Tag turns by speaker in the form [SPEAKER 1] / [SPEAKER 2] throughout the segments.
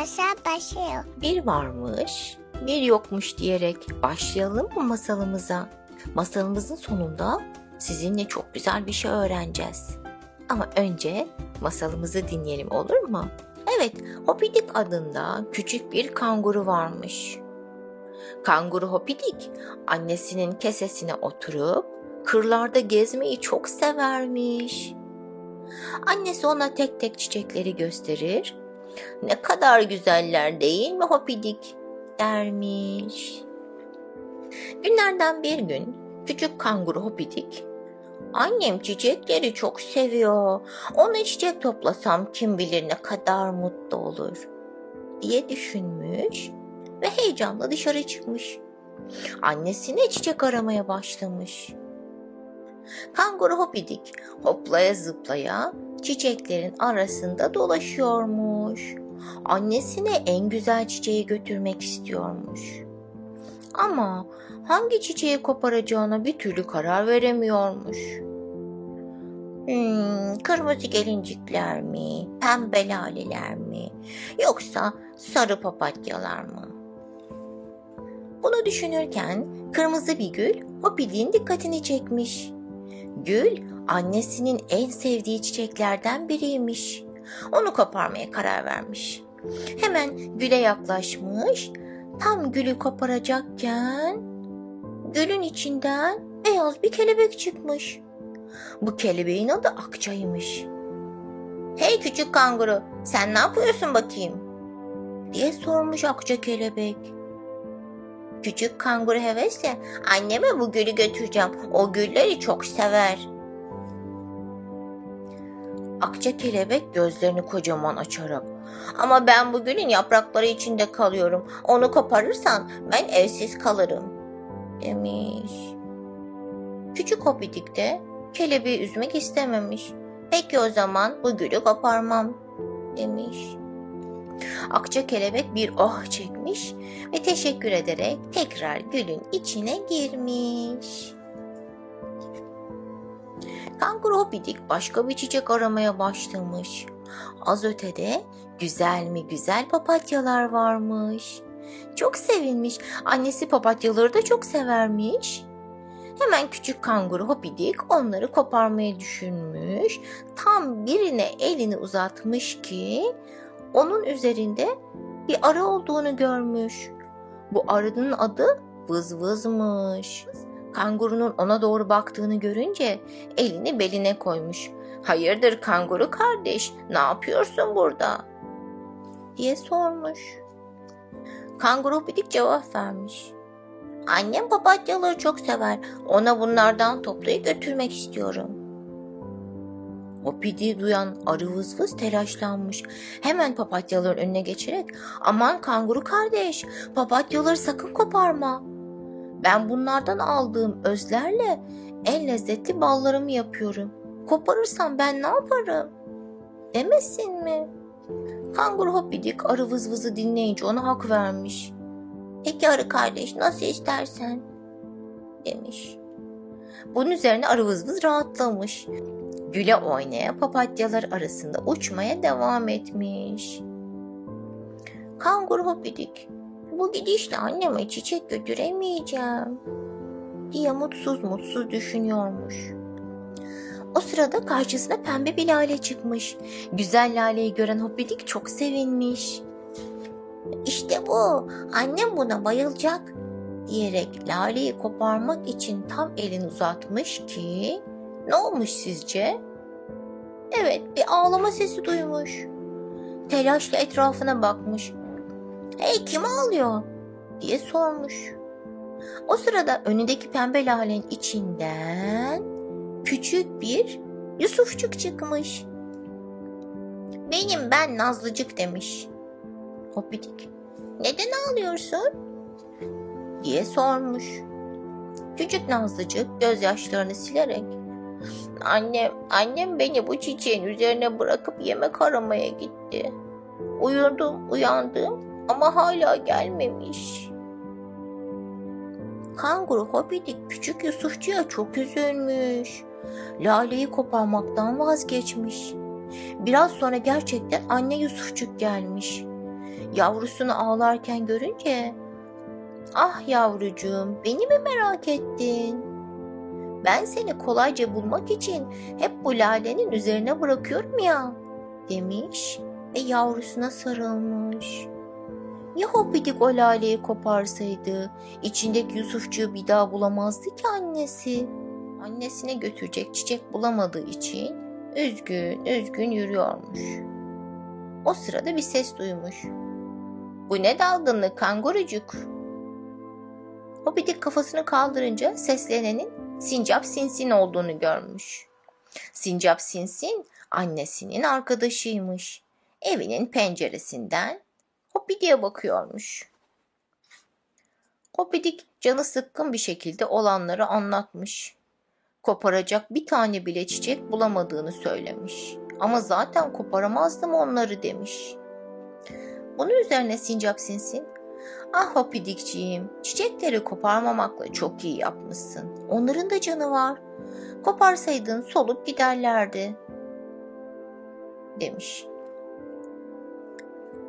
[SPEAKER 1] Masal başlıyor.
[SPEAKER 2] Bir varmış, bir yokmuş diyerek başlayalım mı masalımıza? Masalımızın sonunda sizinle çok güzel bir şey öğreneceğiz. Ama önce masalımızı dinleyelim olur mu? Evet, Hopidik adında küçük bir kanguru varmış. Kanguru Hopidik annesinin kesesine oturup kırlarda gezmeyi çok severmiş. Annesi ona tek tek çiçekleri gösterir. Ne kadar güzeller değil mi Hopidik dermiş. Günlerden bir gün küçük kanguru Hopidik Annem çiçekleri çok seviyor. Ona çiçek toplasam kim bilir ne kadar mutlu olur diye düşünmüş ve heyecanla dışarı çıkmış. Annesine çiçek aramaya başlamış. Kanguru Hopidik hoplaya zıplaya çiçeklerin arasında dolaşıyormuş. Annesine en güzel çiçeği götürmek istiyormuş. Ama hangi çiçeği koparacağına bir türlü karar veremiyormuş. Hmm, kırmızı gelincikler mi, pembe laleler mi, yoksa sarı papatyalar mı? Bunu düşünürken kırmızı bir gül Hopidi'nin dikkatini çekmiş. Gül annesinin en sevdiği çiçeklerden biriymiş. Onu koparmaya karar vermiş. Hemen güle yaklaşmış. Tam gülü koparacakken gülün içinden beyaz bir kelebek çıkmış. Bu kelebeğin adı Akça'ymış. Hey küçük kanguru sen ne yapıyorsun bakayım? diye sormuş Akça kelebek. Küçük kanguru hevesle anneme bu gülü götüreceğim. O gülleri çok sever. Akça kelebek gözlerini kocaman açarak ama ben bu gülün yaprakları içinde kalıyorum. Onu koparırsan ben evsiz kalırım demiş. Küçük hopidik de kelebeği üzmek istememiş. Peki o zaman bu gülü koparmam demiş. Akça kelebek bir oh çekmiş ve teşekkür ederek tekrar gülün içine girmiş. Kanguru Hopidik başka bir çiçek aramaya başlamış. Az ötede güzel mi güzel papatyalar varmış. Çok sevinmiş. Annesi papatyaları da çok severmiş. Hemen küçük kanguru Hopidik onları koparmayı düşünmüş. Tam birine elini uzatmış ki onun üzerinde bir arı olduğunu görmüş. Bu arının adı Vız Vız'mış. Kangurunun ona doğru baktığını görünce elini beline koymuş. Hayırdır kanguru kardeş ne yapıyorsun burada? diye sormuş. Kanguru bidik cevap vermiş. Annem papatyaları çok sever. Ona bunlardan toplayıp götürmek istiyorum. O pidi duyan arı vız vız telaşlanmış. Hemen papatyaların önüne geçerek aman kanguru kardeş papatyaları sakın koparma. Ben bunlardan aldığım özlerle en lezzetli ballarımı yapıyorum. Koparırsam ben ne yaparım? Demesin mi? Kanguru hoppidik arı vız vızı dinleyince ona hak vermiş. Peki arı kardeş nasıl istersen demiş. Bunun üzerine arı vız vız rahatlamış. Güle oynaya papatyalar arasında uçmaya devam etmiş. Kanguru hoppidik bu gidişle anneme çiçek götüremeyeceğim diye mutsuz mutsuz düşünüyormuş. O sırada karşısına pembe bir lale çıkmış. Güzel laleyi gören Hoppidik çok sevinmiş. İşte bu, annem buna bayılacak diyerek laleyi koparmak için tam elini uzatmış ki ne olmuş sizce? Evet bir ağlama sesi duymuş. Telaşla etrafına bakmış. Hey kim ağlıyor? diye sormuş. O sırada önündeki pembe lalenin içinden küçük bir Yusufçuk çıkmış. Benim ben Nazlıcık demiş. Hopidik. Neden ağlıyorsun? diye sormuş. Küçük Nazlıcık gözyaşlarını silerek Annem, annem beni bu çiçeğin üzerine bırakıp yemek aramaya gitti. Uyudum, uyandım ama hala gelmemiş. Kanguru Hopidik küçük Yusufçuya çok üzülmüş. Lale'yi koparmaktan vazgeçmiş. Biraz sonra gerçekten anne Yusufçuk gelmiş. yavrusunu ağlarken görünce Ah yavrucuğum beni mi merak ettin? Ben seni kolayca bulmak için hep bu lalenin üzerine bırakıyorum ya demiş ve yavrusuna sarılmış. Ya Hopidik o laleyi koparsaydı içindeki Yusufçuğu bir daha bulamazdı ki annesi. Annesine götürecek çiçek bulamadığı için üzgün üzgün yürüyormuş. O sırada bir ses duymuş. Bu ne dalgınlık kangurucuk? Hopidik kafasını kaldırınca seslenenin Sincap Sinsin olduğunu görmüş. Sincap Sinsin annesinin arkadaşıymış. Evinin penceresinden Hopidik'e bakıyormuş. Hopidik canı sıkkın bir şekilde olanları anlatmış. Koparacak bir tane bile çiçek bulamadığını söylemiş. Ama zaten koparamazdım onları demiş. Bunun üzerine Sincap Sinsin Ah Hopidikciğim, çiçekleri koparmamakla çok iyi yapmışsın. Onların da canı var. Koparsaydın solup giderlerdi. Demiş.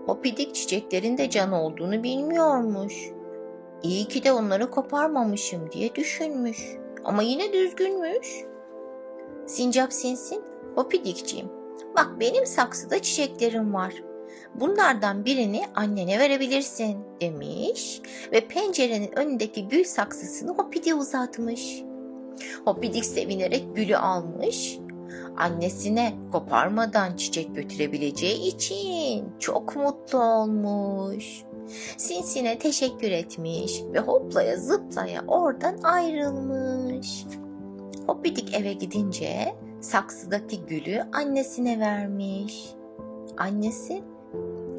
[SPEAKER 2] Hopidik çiçeklerin de can olduğunu bilmiyormuş. İyi ki de onları koparmamışım diye düşünmüş. Ama yine düzgünmüş. Sincap sinsin, Hopidikciğim. Bak benim saksıda çiçeklerim var. Bunlardan birini annene verebilirsin demiş ve pencerenin önündeki gül saksısını Hopidik'e uzatmış. Hopidik sevinerek gülü almış. Annesine koparmadan çiçek götürebileceği için çok mutlu olmuş. Sinsine teşekkür etmiş ve hoplaya zıplaya oradan ayrılmış. Hopidik eve gidince saksıdaki gülü annesine vermiş. Annesi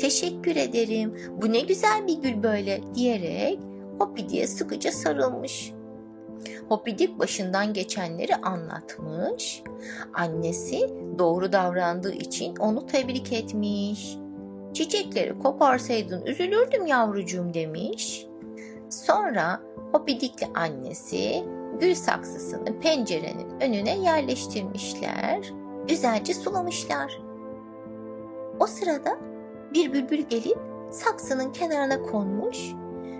[SPEAKER 2] teşekkür ederim bu ne güzel bir gül böyle diyerek Hopidi'ye sıkıca sarılmış. Hopidik başından geçenleri anlatmış. Annesi doğru davrandığı için onu tebrik etmiş. Çiçekleri koparsaydın üzülürdüm yavrucuğum demiş. Sonra Hopidik'le annesi gül saksısını pencerenin önüne yerleştirmişler. Güzelce sulamışlar. O sırada bir bülbül gelip saksının kenarına konmuş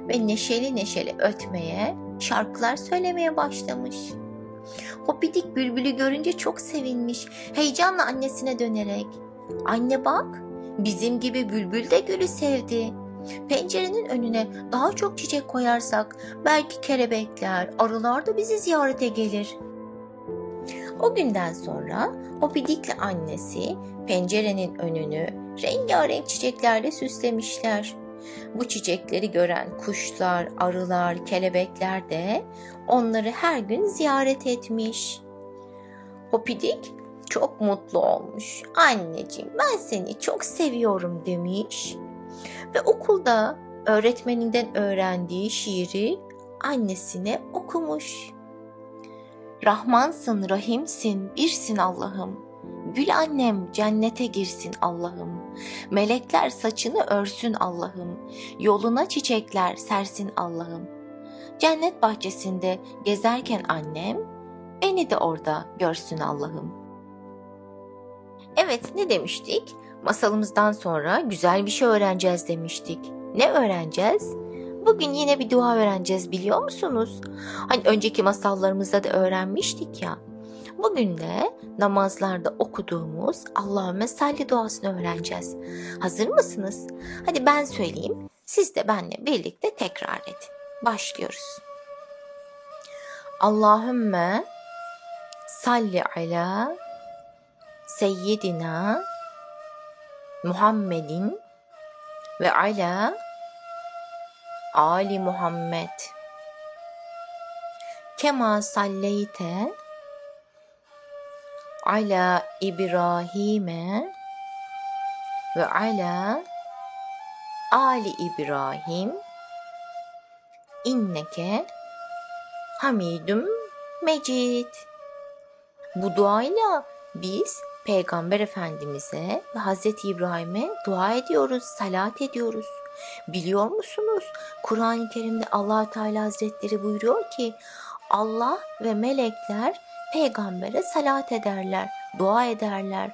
[SPEAKER 2] ve neşeli neşeli ötmeye, şarkılar söylemeye başlamış. Hopidik bülbülü görünce çok sevinmiş, heyecanla annesine dönerek. Anne bak, bizim gibi bülbül de gülü sevdi. Pencerenin önüne daha çok çiçek koyarsak belki kelebekler, arılar da bizi ziyarete gelir. O günden sonra Hopidik'le annesi pencerenin önünü rengarenk çiçeklerle süslemişler. Bu çiçekleri gören kuşlar, arılar, kelebekler de onları her gün ziyaret etmiş. Hopidik çok mutlu olmuş. Anneciğim ben seni çok seviyorum demiş. Ve okulda öğretmeninden öğrendiği şiiri annesine okumuş. Rahmansın, rahimsin, birsin Allah'ım. Gül annem cennete girsin Allah'ım. Melekler saçını örsün Allah'ım. Yoluna çiçekler sersin Allah'ım. Cennet bahçesinde gezerken annem beni de orada görsün Allah'ım. Evet ne demiştik? Masalımızdan sonra güzel bir şey öğreneceğiz demiştik. Ne öğreneceğiz? Bugün yine bir dua öğreneceğiz biliyor musunuz? Hani önceki masallarımızda da öğrenmiştik ya. Bugün de namazlarda okuduğumuz Allahümme salli duasını öğreneceğiz. Hazır mısınız? Hadi ben söyleyeyim. Siz de benimle birlikte tekrar edin. Başlıyoruz. Allahümme salli ala seyyidina Muhammedin ve ala Ali Muhammed kema salleyte ala İbrahim'e ve ala Ali İbrahim inneke hamidum mecid. Bu duayla biz Peygamber Efendimiz'e ve Hazreti İbrahim'e dua ediyoruz, salat ediyoruz. Biliyor musunuz? Kur'an-ı Kerim'de Allah Teala Hazretleri buyuruyor ki Allah ve melekler peygambere salat ederler, dua ederler.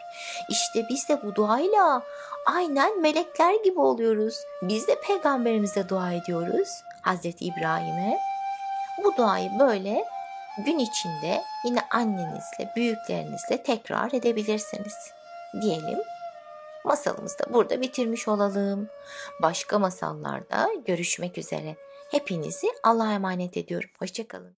[SPEAKER 2] İşte biz de bu duayla aynen melekler gibi oluyoruz. Biz de peygamberimize dua ediyoruz. Hazreti İbrahim'e. Bu duayı böyle gün içinde yine annenizle, büyüklerinizle tekrar edebilirsiniz. Diyelim. Masalımızı da burada bitirmiş olalım. Başka masallarda görüşmek üzere. Hepinizi Allah'a emanet ediyorum. Hoşçakalın.